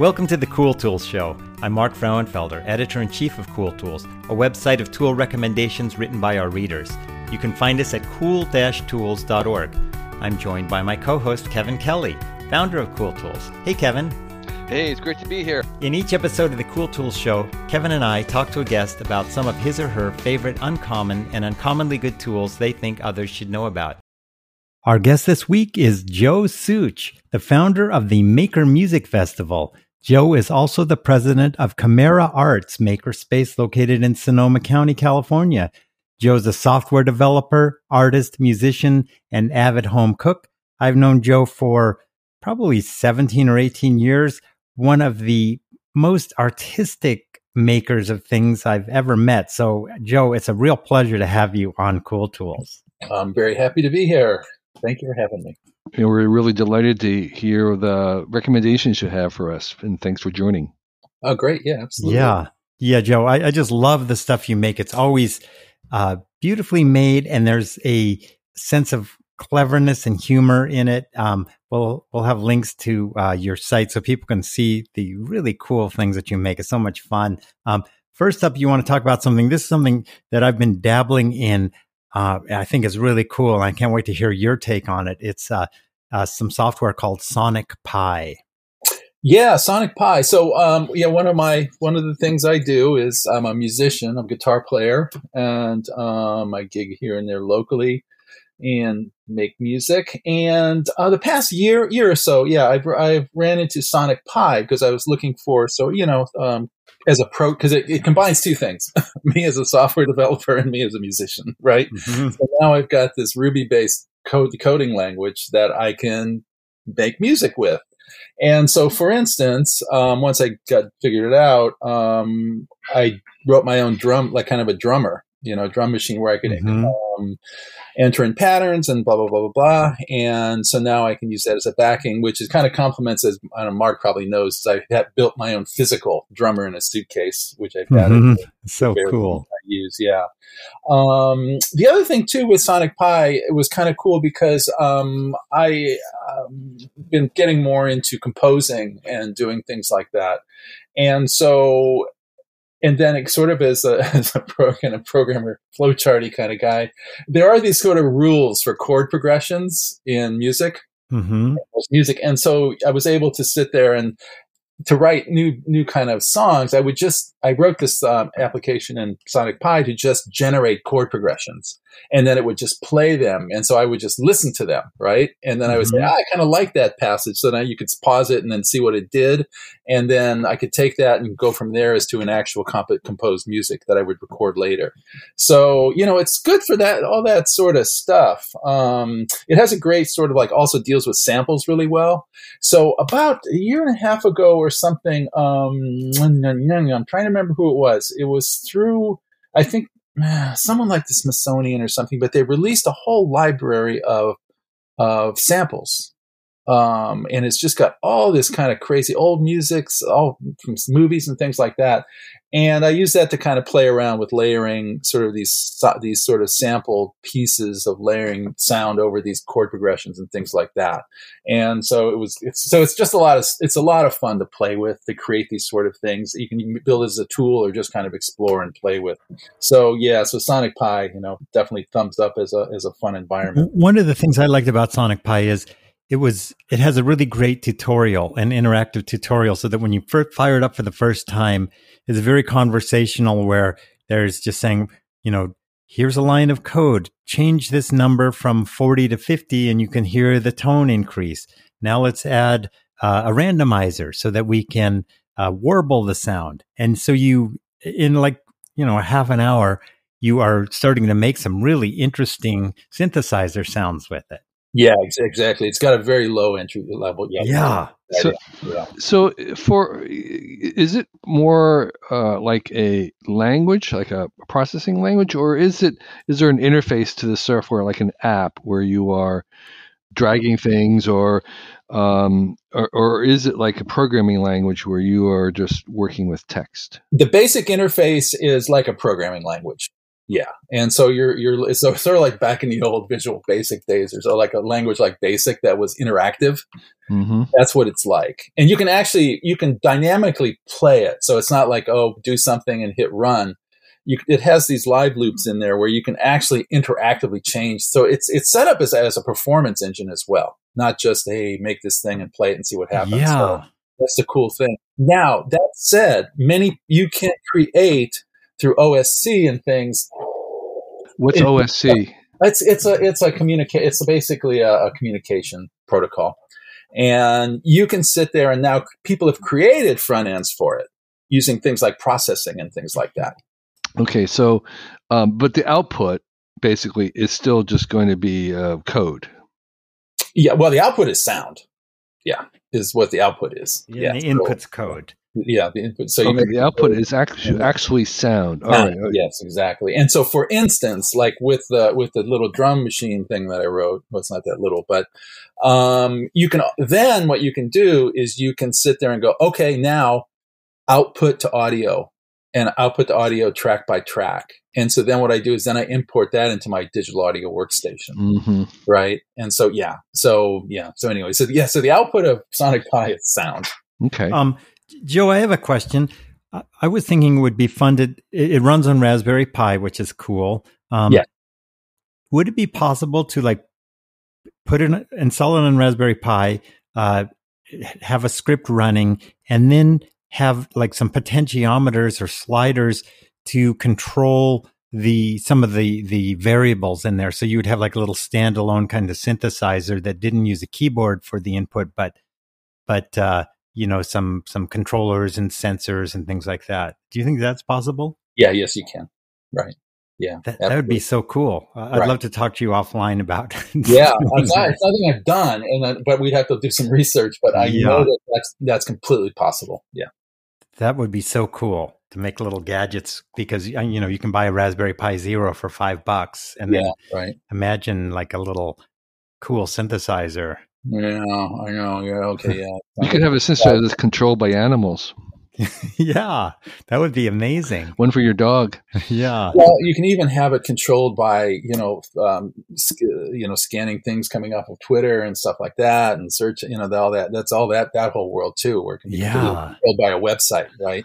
Welcome to the Cool Tools Show. I'm Mark Frauenfelder, editor in chief of Cool Tools, a website of tool recommendations written by our readers. You can find us at cool tools.org. I'm joined by my co host, Kevin Kelly, founder of Cool Tools. Hey, Kevin. Hey, it's great to be here. In each episode of the Cool Tools Show, Kevin and I talk to a guest about some of his or her favorite uncommon and uncommonly good tools they think others should know about. Our guest this week is Joe Such, the founder of the Maker Music Festival. Joe is also the president of Chimera Arts Makerspace located in Sonoma County, California. Joe's a software developer, artist, musician, and avid home cook. I've known Joe for probably 17 or 18 years, one of the most artistic makers of things I've ever met. So, Joe, it's a real pleasure to have you on Cool Tools. I'm very happy to be here. Thank you for having me. And we're really delighted to hear the recommendations you have for us. And thanks for joining. Oh, great. Yeah, absolutely. Yeah. Yeah, Joe, I, I just love the stuff you make. It's always uh, beautifully made, and there's a sense of cleverness and humor in it. Um, we'll we'll have links to uh, your site so people can see the really cool things that you make. It's so much fun. Um, first up, you want to talk about something. This is something that I've been dabbling in uh, I think is really cool. And I can't wait to hear your take on it. It's uh, uh, some software called Sonic Pi. Yeah, Sonic Pi. So, um, yeah, one of my one of the things I do is I'm a musician, I'm a guitar player, and um, I gig here and there locally and make music. And uh, the past year year or so, yeah, I've I've ran into Sonic Pi because I was looking for so you know um, as a pro because it, it, combines two things me as a software developer and me as a musician right mm-hmm. so now i've got this ruby based code decoding language that i can make music with and so for instance um, once i got figured it out um, i wrote my own drum like kind of a drummer you know drum machine where i could mm-hmm. um, enter in patterns and blah blah blah blah blah. And so now I can use that as a backing, which is kind of complements as I know Mark probably knows. I have built my own physical drummer in a suitcase, which I've got. Mm-hmm. So cool. I use yeah. Um, the other thing too with Sonic Pi, it was kind of cool because um, I um, been getting more into composing and doing things like that. And so and then it sort of as a, as a pro, kind of programmer flowcharty kind of guy, there are these sort of rules for chord progressions in music, mm-hmm. music, and so I was able to sit there and to write new new kind of songs, I would just I wrote this um, application in Sonic Pi to just generate chord progressions, and then it would just play them, and so I would just listen to them, right? And then mm-hmm. I would say, mm-hmm. ah, I kind of like that passage, so now you could pause it and then see what it did, and then I could take that and go from there as to an actual comp- composed music that I would record later. So you know, it's good for that all that sort of stuff. Um, it has a great sort of like also deals with samples really well. So about a year and a half ago or something, um, I'm trying to remember who it was. It was through, I think, someone like the Smithsonian or something, but they released a whole library of of samples um, and it's just got all this kind of crazy old musics, all from movies and things like that. And I use that to kind of play around with layering sort of these these sort of sample pieces of layering sound over these chord progressions and things like that. And so it was it's so it's just a lot of it's a lot of fun to play with to create these sort of things you can build as a tool or just kind of explore and play with. So yeah, so Sonic Pi, you know, definitely thumbs up as a as a fun environment. One of the things I liked about Sonic Pi is it was it has a really great tutorial an interactive tutorial so that when you first fire it up for the first time it's very conversational where there's just saying you know here's a line of code. Change this number from 40 to 50 and you can hear the tone increase. Now let's add uh, a randomizer so that we can uh, warble the sound. And so you in like you know half an hour you are starting to make some really interesting synthesizer sounds with it yeah, exactly. It's got a very low entry level. Yeah. Yeah. So, yeah. so for is it more uh, like a language, like a processing language, or is it is there an interface to the software, like an app, where you are dragging things, or um, or, or is it like a programming language where you are just working with text? The basic interface is like a programming language. Yeah, and so you're you're it's sort of like back in the old Visual Basic days, or so like a language like Basic that was interactive. Mm-hmm. That's what it's like, and you can actually you can dynamically play it. So it's not like oh do something and hit run. You, it has these live loops in there where you can actually interactively change. So it's it's set up as as a performance engine as well, not just hey make this thing and play it and see what happens. Yeah. So that's the cool thing. Now that said, many you can create through OSC and things. What's It- OSC? It's it's a it's a communicate. It's basically a, a communication protocol, and you can sit there and now people have created front ends for it using things like processing and things like that. Okay, so um, but the output basically is still just going to be uh, code. Yeah, well, the output is sound. Yeah, is what the output is. Yeah, the so- input's code. Yeah, the input. So okay, make the output is actually actually sound. All right. Uh, yes, exactly. And so, for instance, like with the with the little drum machine thing that I wrote, well, it's not that little, but um, you can then what you can do is you can sit there and go, okay, now output to audio and output to audio track by track. And so then what I do is then I import that into my digital audio workstation, hmm right? And so yeah, so yeah, so anyway, so yeah, so the output of Sonic Pi is sound. Okay. Um, Joe, I have a question. I, I was thinking it would be funded. It, it runs on Raspberry Pi, which is cool. Um, Yeah. Would it be possible to like put it install it on Raspberry Pi, uh, have a script running, and then have like some potentiometers or sliders to control the some of the the variables in there so you would have like a little standalone kind of synthesizer that didn't use a keyboard for the input but but uh you know some some controllers and sensors and things like that do you think that's possible Yeah, yes, you can. Right. Yeah. that, that would be so cool i'd Right. love to talk to you offline about yeah, it's nothing I've done, and then, but we'd have to do some research. But I Yeah. know that that's that's completely possible. Yeah, that would be so cool to make little gadgets because you know you can buy a raspberry pi zero for five bucks and then yeah, right. imagine like a little cool synthesizer Yeah, I know. Yeah, okay, yeah. you could have a synthesizer that's controlled by animals. yeah that would be amazing One for your dog. yeah Well, you can even have it controlled by you know, um, sc- you know, scanning things coming off of Twitter and stuff like that, and search. You know, all that. That's all that that whole world too, where it can be Yeah. controlled by a website, right?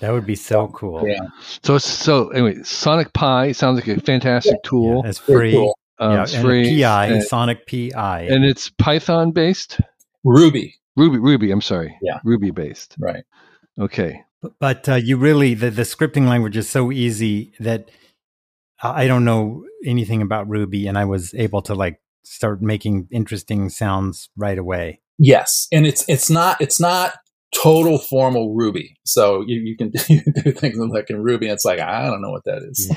that would be so cool Yeah, So so anyway, Sonic Pi sounds like a fantastic tool. it's free cool. Um, yeah, it's and free. a pi and, sonic pi and it's Python based. Ruby, Ruby, Ruby. I'm sorry. Yeah. Ruby based. right? Okay. But- But uh, you really the, the scripting language is so easy that I I don't know anything about Ruby, and I was able to like start making interesting sounds right away. Yes, and it's it's not it's not total formal Ruby. So you, you can you do things like in Ruby. And it's like I don't know what that is.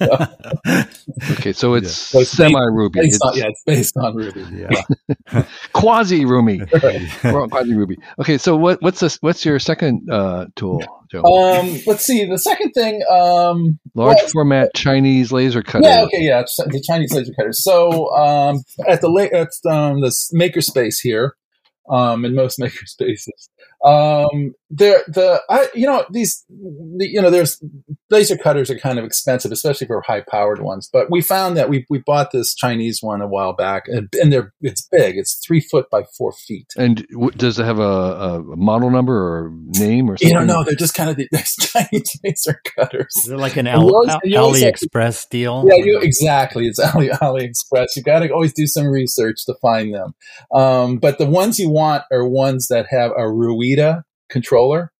Okay. So it's So it's semi Ruby. Based on, yeah, it's based on Ruby. yeah. quasi Ruby. Right. quasi Ruby. Okay. So what what's this? What's your second uh, tool, Joe? Um, let's see. The second thing, um, Large well- format Chinese laser cutter. yeah, okay, yeah, the Chinese laser cutter. So um, at the la- at um, the makerspace here, um, in most makerspaces, um, there the I you know these the, you know there's laser cutters are kind of expensive, especially for high powered ones. But we found that we we bought this Chinese one a while back, and, and they're it's big. It's three foot by four feet. And w- does it have a, a model number or name or something? You don't know. They're just kind of the, there's Chinese laser cutters. Is it like an And Al- you always- Al- you always have to- AliExpress deal? Yeah, you exactly. It's Ali AliExpress. You got to always do some research to find them. Um, but the ones you want are ones that have a Ruida controller,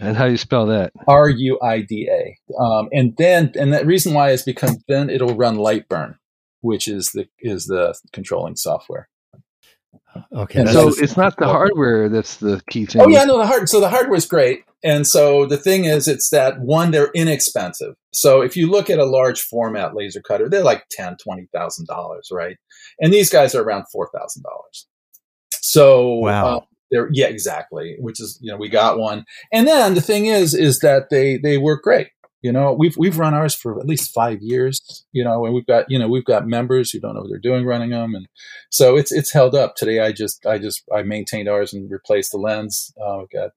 And how do you spell that? R U I D A. Um, and then, and the reason why is because then it'll run Lightburn, which is the is the controlling software. Okay, And so just- it's not the hardware that's the key thing. Oh yeah, no, the hard. So the hardware's great, and so the thing is, it's that one they're inexpensive. So if you look at a large format laser cutter, they're like ten, twenty thousand dollars, right? And these guys are around four thousand dollars. So Wow. uh, they're yeah, exactly. Which is you know we got one, and then the thing is, is that they they work great. You know, we've we've run ours for at least five years. You know, and we've got you know we've got members who don't know what they're doing running them, and so it's it's held up. Today, I just I just I maintained ours and replaced the lens. Uh, we've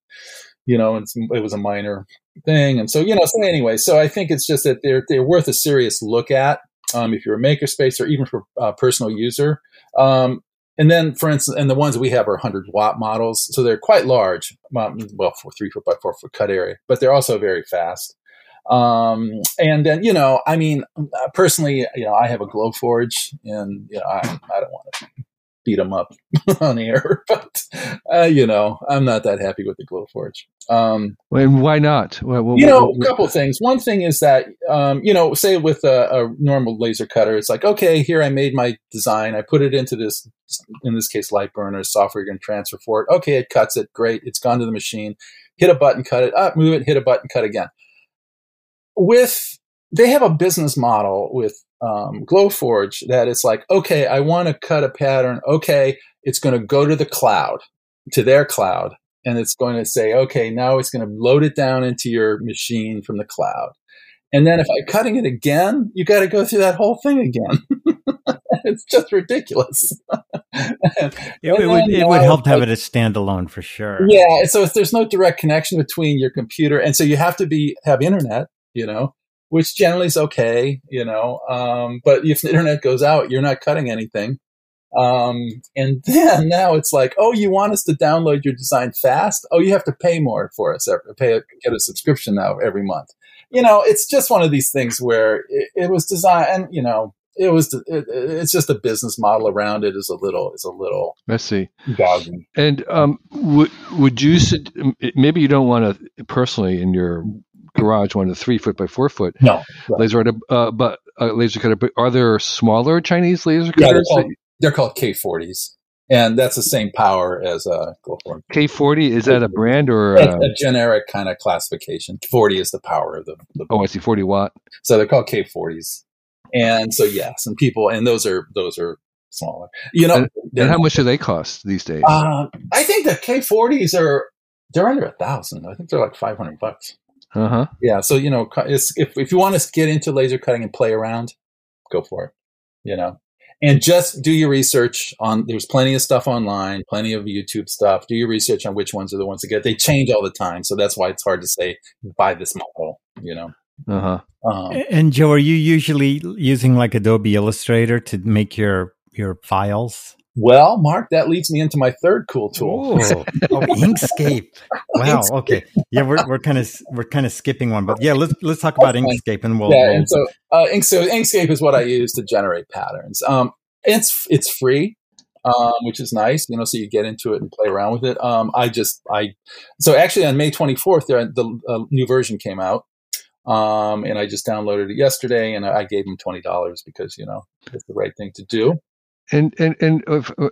you know, and it was a minor thing. And so, you know, so anyway, so I think it's just that they're, they're worth a serious look at. Um, if you're a makerspace or even for a personal user. Um, and then, for instance, and the ones we have are 100 watt models, so they're quite large. Um, well, for three foot by four foot cut area, but they're also very fast. Um, and then, you know, I mean, personally, you know, I have a Glowforge, and you know, I, I don't want to beat them up on air, but uh, you know, I'm not that happy with the Glowforge. Um, and why not? Well, well, you know, a couple things. One thing is that, um, you know, say with a, a, normal laser cutter, it's like, okay, here I made my design, I put it into this, in this case, Lightburner software. You're going to transfer for it. Okay, it cuts it. Great, it's gone to the machine. Hit a button, cut it up, move it, hit a button, cut again. With they have a business model with um, Glowforge that it's like, okay, I want to cut a pattern. Okay, it's going to go to the cloud, to their cloud, and it's going to say, okay, now it's going to load it down into your machine from the cloud. And then if I'm cutting it again, you got to go through that whole thing again. it's just ridiculous. it, it, would, it would help to have it as standalone for sure. Yeah. So if there's no direct connection between your computer, and so you have to be have internet, you know, which generally is okay, you know. Um, but if the internet goes out, you're not cutting anything. Um, and then now it's like, oh, you want us to download your design fast? Oh, you have to pay more for us. Pay a, get a subscription now every month. You know, it's just one of these things where it, it was designed, and you know, it was it, it's just a business model around it is a little is a little messy. And um, would would you maybe you don't want to personally in your garage one, a three foot by four foot no, right. laser cutter, uh, but uh, laser cutter. But are there smaller Chinese laser cutters? Yeah, they're called, they're called K40s, and that's the same power as a Glowforge. K40 is that a brand or a, a generic kind of classification? 40 is the power of the, the. Oh, I see, 40 watt. So they're called K40s, and so yes, and people, and those are those are smaller. You know, and, and how much do they cost these days? Uh, I think the K40s are they're under a thousand. I think they're like five hundred bucks. Uh huh. Yeah. So you know, if if you want to get into laser cutting and play around, go for it. You know, and just do your research on. There's plenty of stuff online, plenty of YouTube stuff. Do your research on which ones are the ones to get. They change all the time, so that's why it's hard to say buy this model. You know. Uh huh. Uh-huh. And Joe, are you usually using like Adobe Illustrator to make your your files? Well, Mark, that leads me into my third cool tool. oh, Inkscape. Wow. Inkscape. Okay. Yeah, we're we're kind of we're kind of skipping one, but yeah, let's let's talk about Inkscape and we'll. Yeah, we'll... and so uh, Ink, so Inkscape is what I use to generate patterns. Um, it's it's free, um, which is nice. You know, so you get into it and play around with it. Um, I just I so actually on May twenty fourth, the uh, new version came out. Um, and I just downloaded it yesterday, and I gave him twenty dollars because you know it's the right thing to do. And and and uh, uh,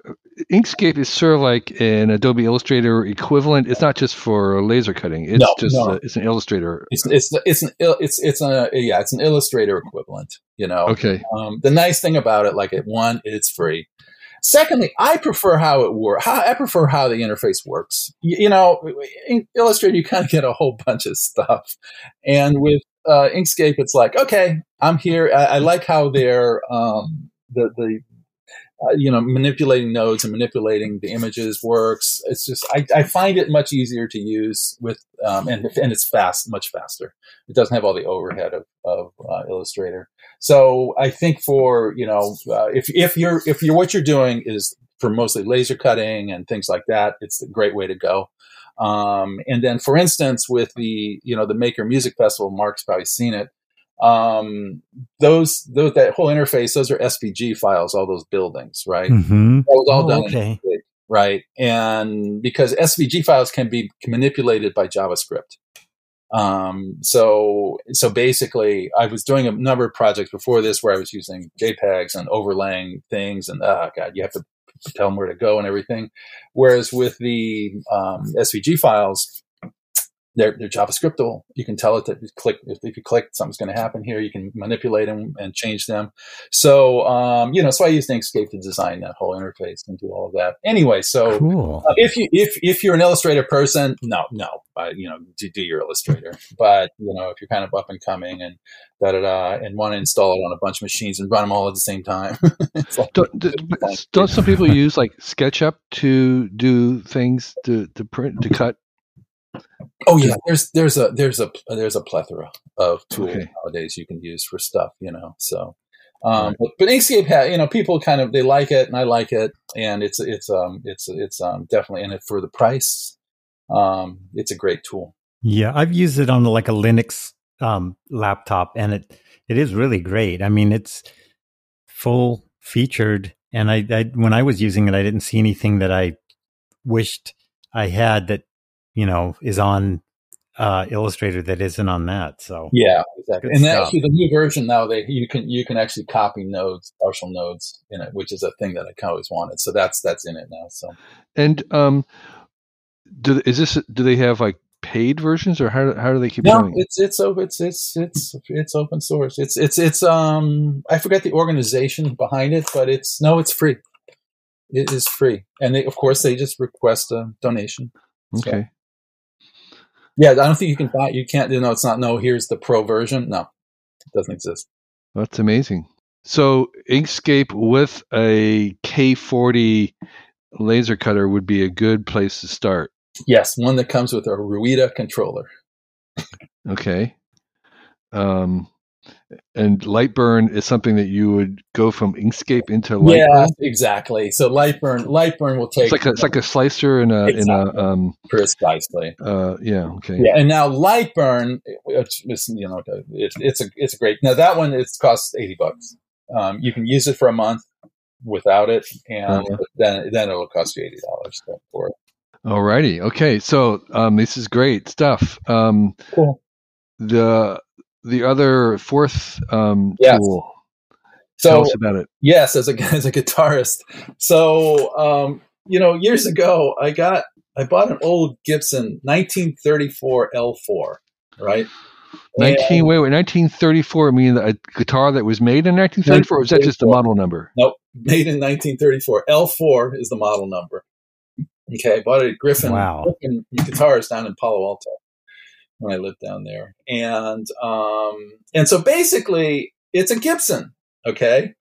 Inkscape is sort of like an Adobe Illustrator equivalent. It's not just for laser cutting. It's no, just no. A, it's an Illustrator. It's it's it's an it's it's a yeah it's an Illustrator equivalent. You know. Okay. Um, the nice thing about it, like it one, it's free. Secondly, I prefer how it works. I prefer how the interface works. You, you know, in Illustrator, you kind of get a whole bunch of stuff, and with uh, Inkscape, it's like, okay, I'm here. I, I like how they're um, the the uh, you know, manipulating nodes and manipulating the images works. It's just I, I find it much easier to use with um, and and it's fast, much faster. It doesn't have all the overhead of, of uh, Illustrator. So I think for you know uh, if if you're if you're what you're doing is for mostly laser cutting and things like that, it's a great way to go. Um, and then, for instance, with the you know the Maker Music Festival, Mark's probably seen it um, those, those that whole interface, those are SVG files, all those buildings, right? Mm-hmm. That was all oh, done okay. right? And because SVG files can be manipulated by JavaScript. Um, so, so basically, I was doing a number of projects before this where I was using JPEGs and overlaying things, and oh god, you have to tell them where to go and everything. Whereas with the um, SVG files, they're, they're JavaScriptable. You can tell it that you click if, if you click, something's going to happen here. You can manipulate them and change them. So um, you know, so I use Inkscape to design that whole interface and do all of that. Anyway, so cool. uh, if you if if you're an Illustrator person, no, no, uh, you know, do, do your Illustrator. But you know, if you're kind of up and coming and da da da, and want to install it on a bunch of machines and run them all at the same time, like, don't, don't some people use like SketchUp to do things to to print to cut Oh yeah, there's there's a there's a there's a plethora of tools Okay. nowadays you can use for stuff, you know. So, um, Right. but, but Inkscape, ha- you know, people kind of they like it, and I like it, and it's it's um it's it's um definitely in it for the price. Um, it's a great tool. Yeah, I've used it on like a Linux um, laptop, and it it is really great. I mean, it's full featured, and I, I when I was using it, I didn't see anything that I wished I had that you know is on uh, Illustrator that isn't on that. So Yeah, exactly. Good and stuff. actually, the new version now they you can you can actually copy nodes, partial nodes in it, which is a thing that I kind of always wanted. So that's that's in it now. So And um, do is this do they have like paid versions or how how do they keep no, doing it's it's open it's it's it's it's open source. It's it's it's um I forget the organization behind it, but it's no, it's free. It is free, and they of course they just request a donation. So- Okay. Yeah, I don't think you can buy. You can't. You know, it's not. No, here's the pro version. No, it doesn't exist. That's amazing. So Inkscape with a K40 laser cutter would be a good place to start. Yes, one that comes with a Ruida controller. Okay. Um, and Lightburn is something that you would go from Inkscape into Lightburn. Yeah, exactly. So Lightburn, Lightburn will take It's like a, it's like a slicer in a in a um precisely. uh yeah okay Yeah, and now Lightburn, it's, you know, it's it's a it's a great. Now that one it costs eighty bucks. Um, you can use it for a month without it, and Uh-huh. then then it'll cost you eighty dollars for it. alrighty okay so um this is great stuff um Cool. the the other fourth um Yes. tool tell us about it Yes, as a as a guitarist. So um, you know, years ago, I got I bought an old Gibson 1934 L4, right? 19 wait wait 1934 I mean a guitar that was made in 1934 or is that just the model number Nope, made in 1934. L4 is the model number. Okay, I bought it at Griffin, Wow. Griffin Guitars down in Palo Alto when I lived down there, and um, and so basically, it's a Gibson. Okay,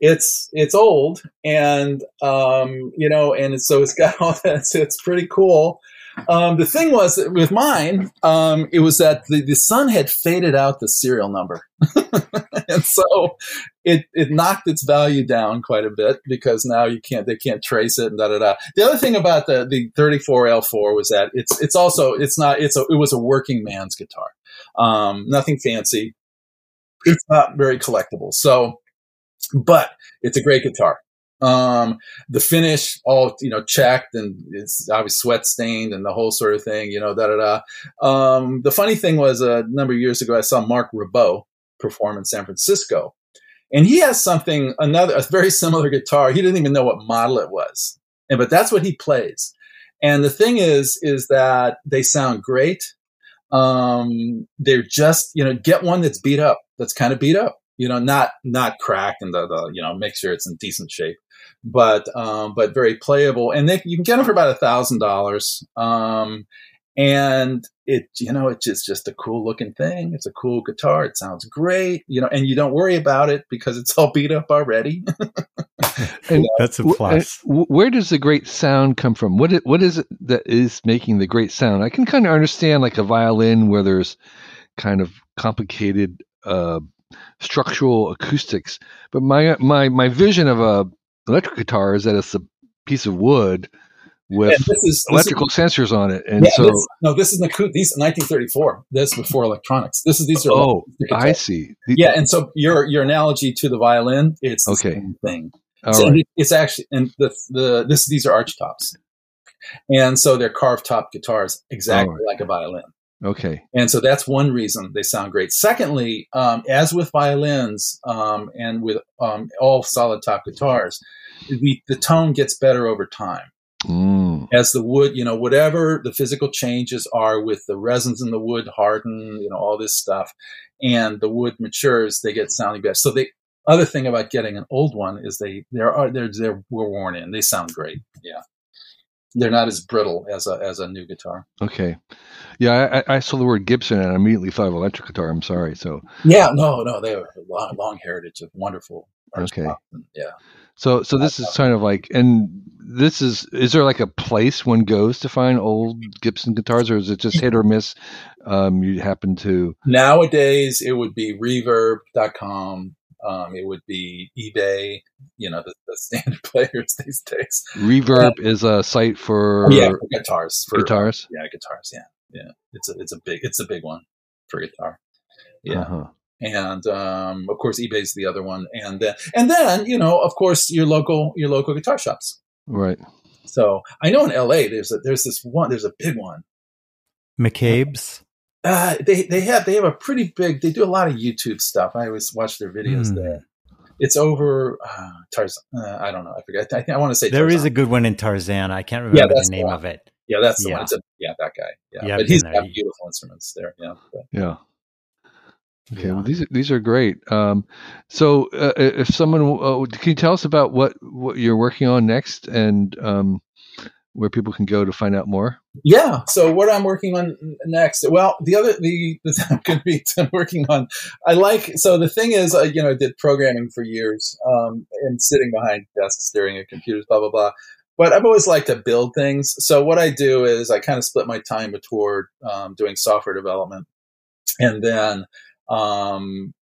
it's it's old, and um, you know, and so it's got all that. It's, it's pretty cool. Um, the thing was with mine, um, it was that the, the sun had faded out the serial number, and so it it knocked its value down quite a bit because now you can't they can't trace it and da da da. The other thing about the the 34L4 was that it's it's also it's not it's a it was a working man's guitar, um, nothing fancy. It's not very collectible, so but it's a great guitar. Um, the finish, all you know, checked and it's obviously sweat stained and the whole sort of thing, you know, da da da. Um, the funny thing was a number of years ago, I saw Marc Ribot perform in San Francisco, and he has something another a very similar guitar. He didn't even know what model it was, and but that's what he plays. And the thing is, is that they sound great. Um, they're just you know get one that's beat up, that's kind of beat up, you know, not not cracked and the, the you know make sure it's in decent shape, but um, but very playable. And they, you can get them for about a thousand dollars. Um, and it you know it's just just a cool looking thing it's a cool guitar it sounds great you know and you don't worry about it because it's all beat up already and That's a plus. and where does the great sound come from what it, what is it that is making the great sound i can kind of understand like a violin where there's kind of complicated uh structural acoustics. But my my my vision of a electric guitar is that it's a piece of wood with And this is this electrical is, sensors on it and yeah, so this, no this is the these 1934 this before electronics. This is these are oh i see. The- yeah and so your your analogy to the violin it's the Okay. same thing. So right. it's actually and the the this these are arch tops and so they're carved top guitars exactly Alright. like a violin okay And so that's one reason they sound great. Secondly, um, as with violins um, and with um, all solid top guitars, the, the tone gets better over time. Mm. As the wood, you know, whatever the physical changes are with the resins in the wood harden, you know, all this stuff, and the wood matures, they get sounding better. So the other thing about getting an old one is they they're uh, they're they're worn in. They sound great. Yeah, they're not as brittle as a as a new guitar. Okay. Yeah, I, I saw the word Gibson and I immediately thought of electric guitar. I'm sorry. So, Yeah, no, no, they have a long, long heritage of wonderful. Okay. top. Yeah. so, so this is kind of like, and this is is there like a place one goes to find old Gibson guitars, or is it just hit or miss? Um, you happen to nowadays it would be Reverb.com. Um, it would be eBay. You know the, the standard players these days. Reverb is a site for yeah for guitars. For, guitars. yeah, guitars. Yeah, yeah. It's a it's a big it's a big one for guitar. Yeah. Uh-huh and um, of course eBay's the other one, and then and then you know of course your local your local guitar shops. Right. So I know in LA there's a, there's this one there's a big one. McCabe's. Uh, they they have they have a pretty big. They do a lot of YouTube stuff. I always watch their videos mm. there. It's over uh, Tarzana. Uh, I don't know. I forget. I think I want to say there Tarzana. is a good one in Tarzana. I can't remember yeah, the name the of it. Yeah, that's the yeah. one. A, yeah, that guy. Yeah, yeah but he's got beautiful instruments there. Yeah. But. Yeah. Okay, yeah. well, these these are great. Um, so, uh, if someone uh, can you tell us about what what you're working on next and um, where people can go to find out more? Yeah. So, what I'm working on next? Well, the other the, the I'm going to be working on. I like so the thing is, uh, you know, I did programming for years um, and sitting behind desks staring at computers, blah blah blah. But I've always liked to build things. So what I do is I kind of split my time toward um, doing software development, and then um,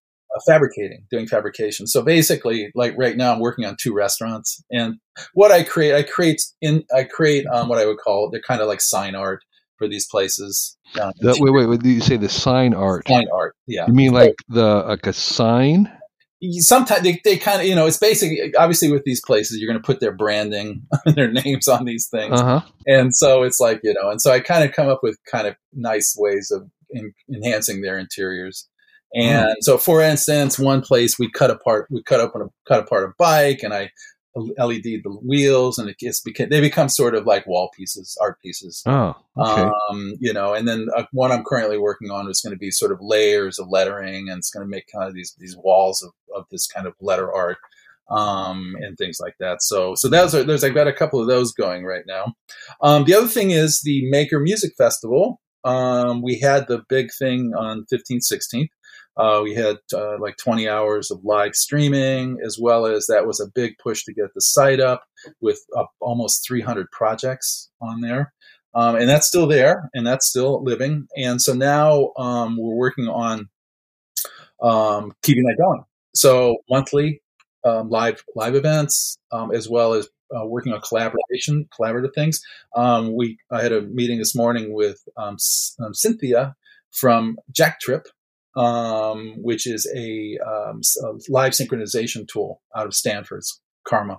fabricating, doing fabrication. So basically, like right now, I'm working on two restaurants, and what I create, I create in, I create um, what I would call they're kind of like sign art for these places. Um, the, wait, wait, wait! You say the sign art? Sign art, yeah. You mean like the like a sign? Sometimes they, they kind of you know it's basically obviously with these places you're going to put their branding their names on these things uh-huh. and so it's like you know and so I kind of come up with kind of nice ways of in, enhancing their interiors. And mm. so, for instance, one place we cut apart, we cut open, a, cut apart a bike, and I LED the wheels, and it gets became, they become sort of like wall pieces, art pieces. Oh, okay. Um, you know, and then uh, one I'm currently working on is going to be sort of layers of lettering, and it's going to make kind of these these walls of, of this kind of letter art. Um, and things like that. So, so those are, there's, I've got a couple of those going right now. Um, the other thing is the Maker Music Festival. Um, we had the big thing on 15th, 16th. Uh, we had uh, like 20 hours of live streaming, as well as that was a big push to get the site up with uh, almost 300 projects on there. Um, and that's still there and that's still living. And so now um, we're working on um, keeping that going. So monthly um, live live events, um, as well as uh, working on collaboration, collaborative things. Um, we I had a meeting this morning with Cynthia from JackTrip, um, which is a, um, a, live synchronization tool out of Stanford's CCRMA.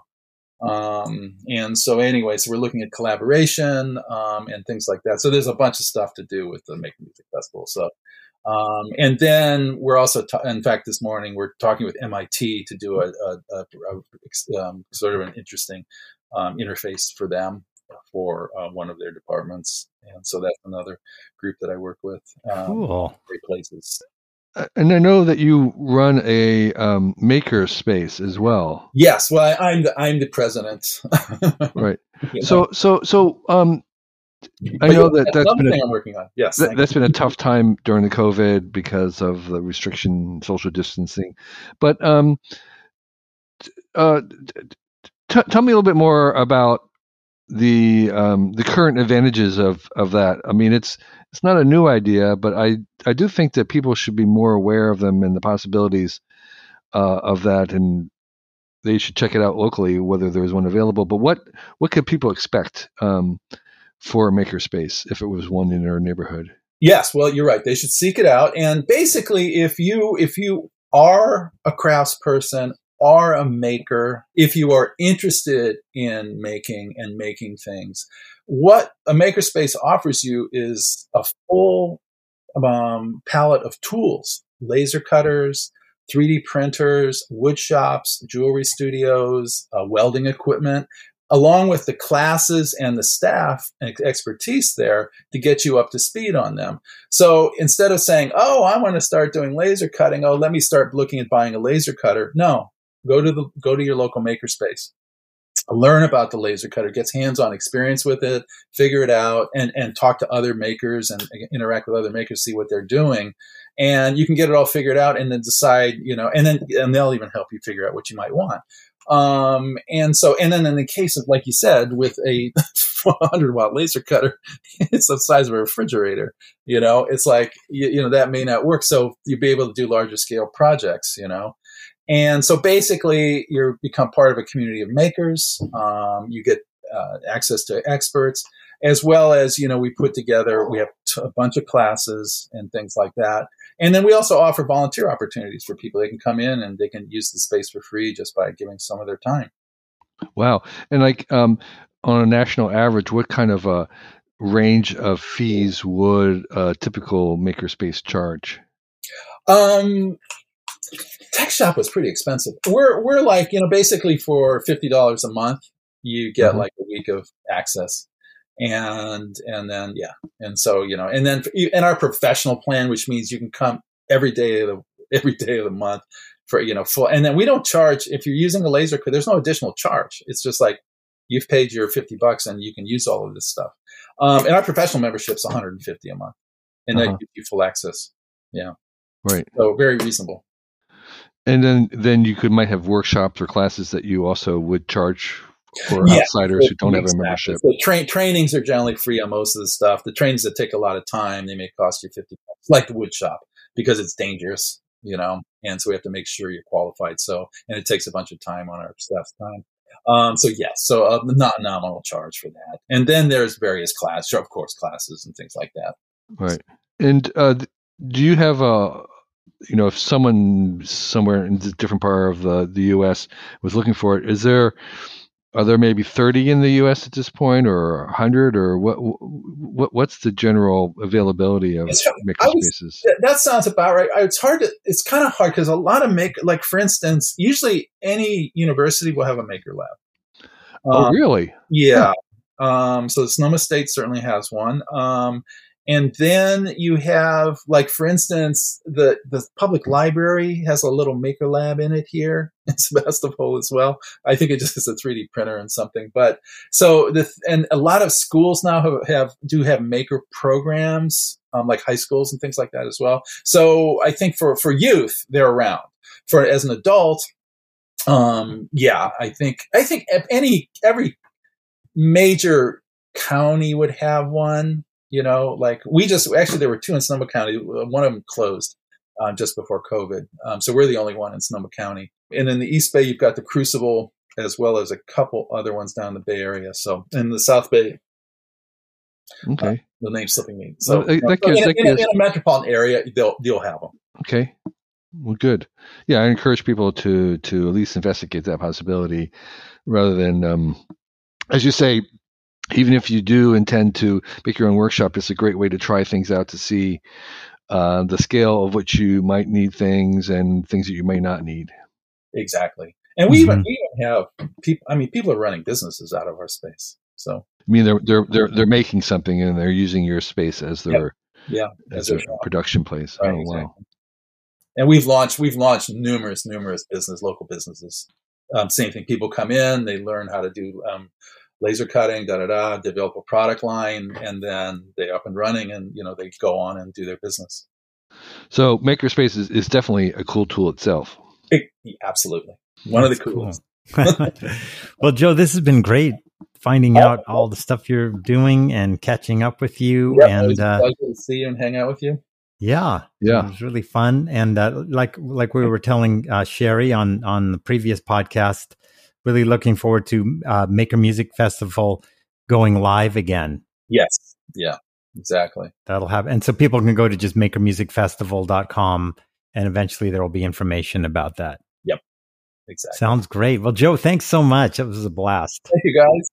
Um, and so, anyway, so we're looking at collaboration um, and things like that. So there's a bunch of stuff to do with the Make Music Festival. So, um, and then we're also, ta- in fact, this morning we're talking with MIT to do a, a, a um, sort of an interesting interface for them for uh, one of their departments. And so that's another group that I work with. cool. Great places. Uh, and I know that you run a um, maker space as well. Yes, well, I, am the I'm the president. right. You know? So so so um, I know that that's been a, I'm working on. Yes, that, has been a tough time during the COVID because of the restriction, social distancing. But um, uh, t- tell me a little bit more about the um, the current advantages of of that. I mean, it's it's not a new idea, but I I do think that people should be more aware of them and the possibilities uh, of that, and they should check it out locally whether there's one available. But what what could people expect um, for a makerspace if it was one in their neighborhood? Yes, well, you're right. They should seek it out, and basically, if you if you are a craftsperson are a maker, if you are interested in making and making things, what a makerspace offers you is a full um, palette of tools laser cutters, 3D printers, wood shops, jewelry studios, uh, welding equipment, along with the classes and the staff and expertise there to get you up to speed on them. So instead of saying, oh, I want to start doing laser cutting, oh, let me start looking at buying a laser cutter. No, Go to the go to your local makerspace. Learn about the laser cutter, gets hands-on experience with it, figure it out, and and talk to other makers and interact with other makers, see what they're doing, and you can get it all figured out, and then decide, you know, and then and they'll even help you figure out what you might want. Um, and so, and then in the case of, like you said, with a 100 watt laser cutter, it's the size of a refrigerator. You know, it's like, you, you know, that may not work. So you'd be able to do larger scale projects, you know. And so basically, you become part of a community of makers. Um, you get uh, access to experts, as well as, you know, we put together, we have t- a bunch of classes and things like that. And then we also offer volunteer opportunities for people. They can come in and they can use the space for free just by giving some of their time. Wow. And like um, on a national average, what kind of a range of fees would a typical makerspace charge? Um, TechShop was pretty expensive. We're we're like you know basically for fifty dollars a month you get mm-hmm. like a week of access, and and then yeah, and so you know, and then in our professional plan, which means you can come every day of the every day of the month for you know full, and then we don't charge if you're using a laser. There's no additional charge. It's just like you've paid your 50 bucks and you can use all of this stuff. Um, and our professional membership's 150 a month, and uh-huh. that gives you full access. Yeah, right. So very reasonable. And then then you could might have workshops or classes that you also would charge for yeah, outsiders who don't have a membership. So tra- trainings are generally free on most of the stuff. The trainings that take a lot of time, they may cost you fifty bucks, like the wood shop, because it's dangerous, you know. And so we have to make sure you're qualified. So and it takes a bunch of time on our staff's time. Um, so yes, so a not nominal charge for that. And then there's various classes, of course, classes and things like that. Right. And uh, do you have a you know, if someone somewhere in a different part of the, the U.S. was looking for it, is there are there maybe 30 in the U.S. at this point, or 100, or what? What what's the general availability of maker spaces? That sounds about right. It's hard to. It's kind of hard because a lot of make like for instance, usually any university will have a maker lab. Oh, um, really? Yeah. Huh. Um, so the Sonoma State certainly has one. Um, and then you have, like, for instance, the, the public library has a little maker lab in it here in Sebastopol as well. I think it just is a 3D printer and something. But so the, and a lot of schools now have, have do have maker programs, um, like high schools and things like that as well. So I think for, for youth, they're around. For as an adult, um, yeah, I think, I think any, every major county would have one you know, like we just actually there were two in Sonoma County. One of them closed um, just before COVID, um, so we're the only one in Sonoma County. And in the East Bay, you've got the Crucible as well as a couple other ones down the Bay Area. So in the South Bay, okay, uh, the name's slipping me. So, well, that, that gives, in, in, in, a metropolitan area, they'll you'll have them. Okay. Well, good. Yeah, I encourage people to to at least investigate that possibility, rather than, um, as you say, even if you do intend to make your own workshop, it's a great way to try things out to see uh, the scale of which you might need things and things that you may not need. Exactly. And we mm-hmm. even we even have people. I mean, people are running businesses out of our space. So I mean, they're they're they're they're making something and they're using your space as their yep. yeah as, their production place. Right, oh exactly. wow! And we've launched we've launched numerous numerous business local businesses. Um, same thing. People come in, they learn how to do um, laser cutting, da da da, develop a product line, and then they up and running, and you know they go on and do their business. So Makerspace is, is definitely a cool tool itself. It, absolutely, one That's of the coolest. Cool. well, Joe, this has been great finding oh, out all the stuff you're doing and catching up with you. Yep, and uh, pleasure to see you and hang out with you. Yeah, yeah, it was really fun. And uh, like like we were telling uh, Sherry on on the previous podcast, really looking forward to uh, Maker Music Festival going live again. Yes. Yeah, exactly. That'll happen. And so people can go to just makermusicfestival.com and eventually there will be information about that. Yep. Exactly. Sounds great. Well, Joe, thanks so much. It was a blast. Thank you, guys.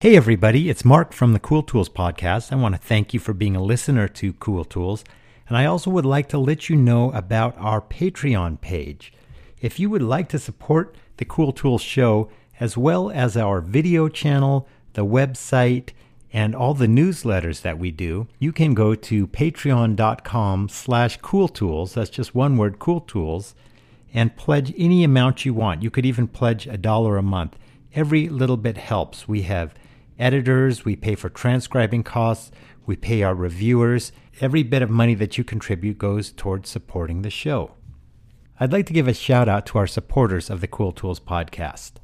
Hey, everybody. It's Mark from the Cool Tools podcast. I want to thank you for being a listener to Cool Tools. And I also would like to let you know about our Patreon page. If you would like to support the Cool Tools show, as well as our video channel, the website, and all the newsletters that we do, you can go to patreon.com slash cooltools, that's just one word, cool tools, and pledge any amount you want. You could even pledge a dollar a month. Every little bit helps. We have editors, we pay for transcribing costs, we pay our reviewers. Every bit of money that you contribute goes towards supporting the show. I'd like to give a shout out to our supporters of the Cool Tools podcast.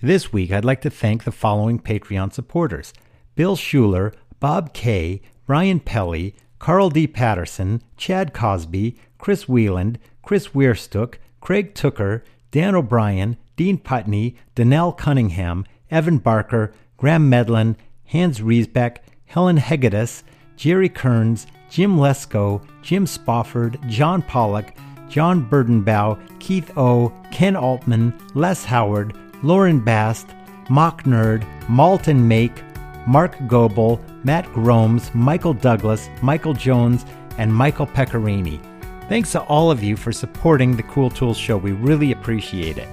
This week, I'd like to thank the following Patreon supporters Bill Schuler, Bob Kay, Brian Pelly, Carl D. Patterson, Chad Cosby, Chris Wheeland, Chris Weirstook, Craig Tooker, Dan O'Brien, Dean Putney, Danelle Cunningham, Evan Barker, Graham Medlin, Hans Riesbeck, Helen Hegedus, Jerry Kearns, Jim Lesko, Jim Spofford, John Pollock, John Burdenbow, Keith O, Ken Altman, Les Howard, Lauren Bast, Mock Nerd, Malton Make, Mark Goebel, Matt Gromes, Michael Douglas, Michael Jones, and Michael Pecorini. Thanks to all of you for supporting the Cool Tools Show. We really appreciate it.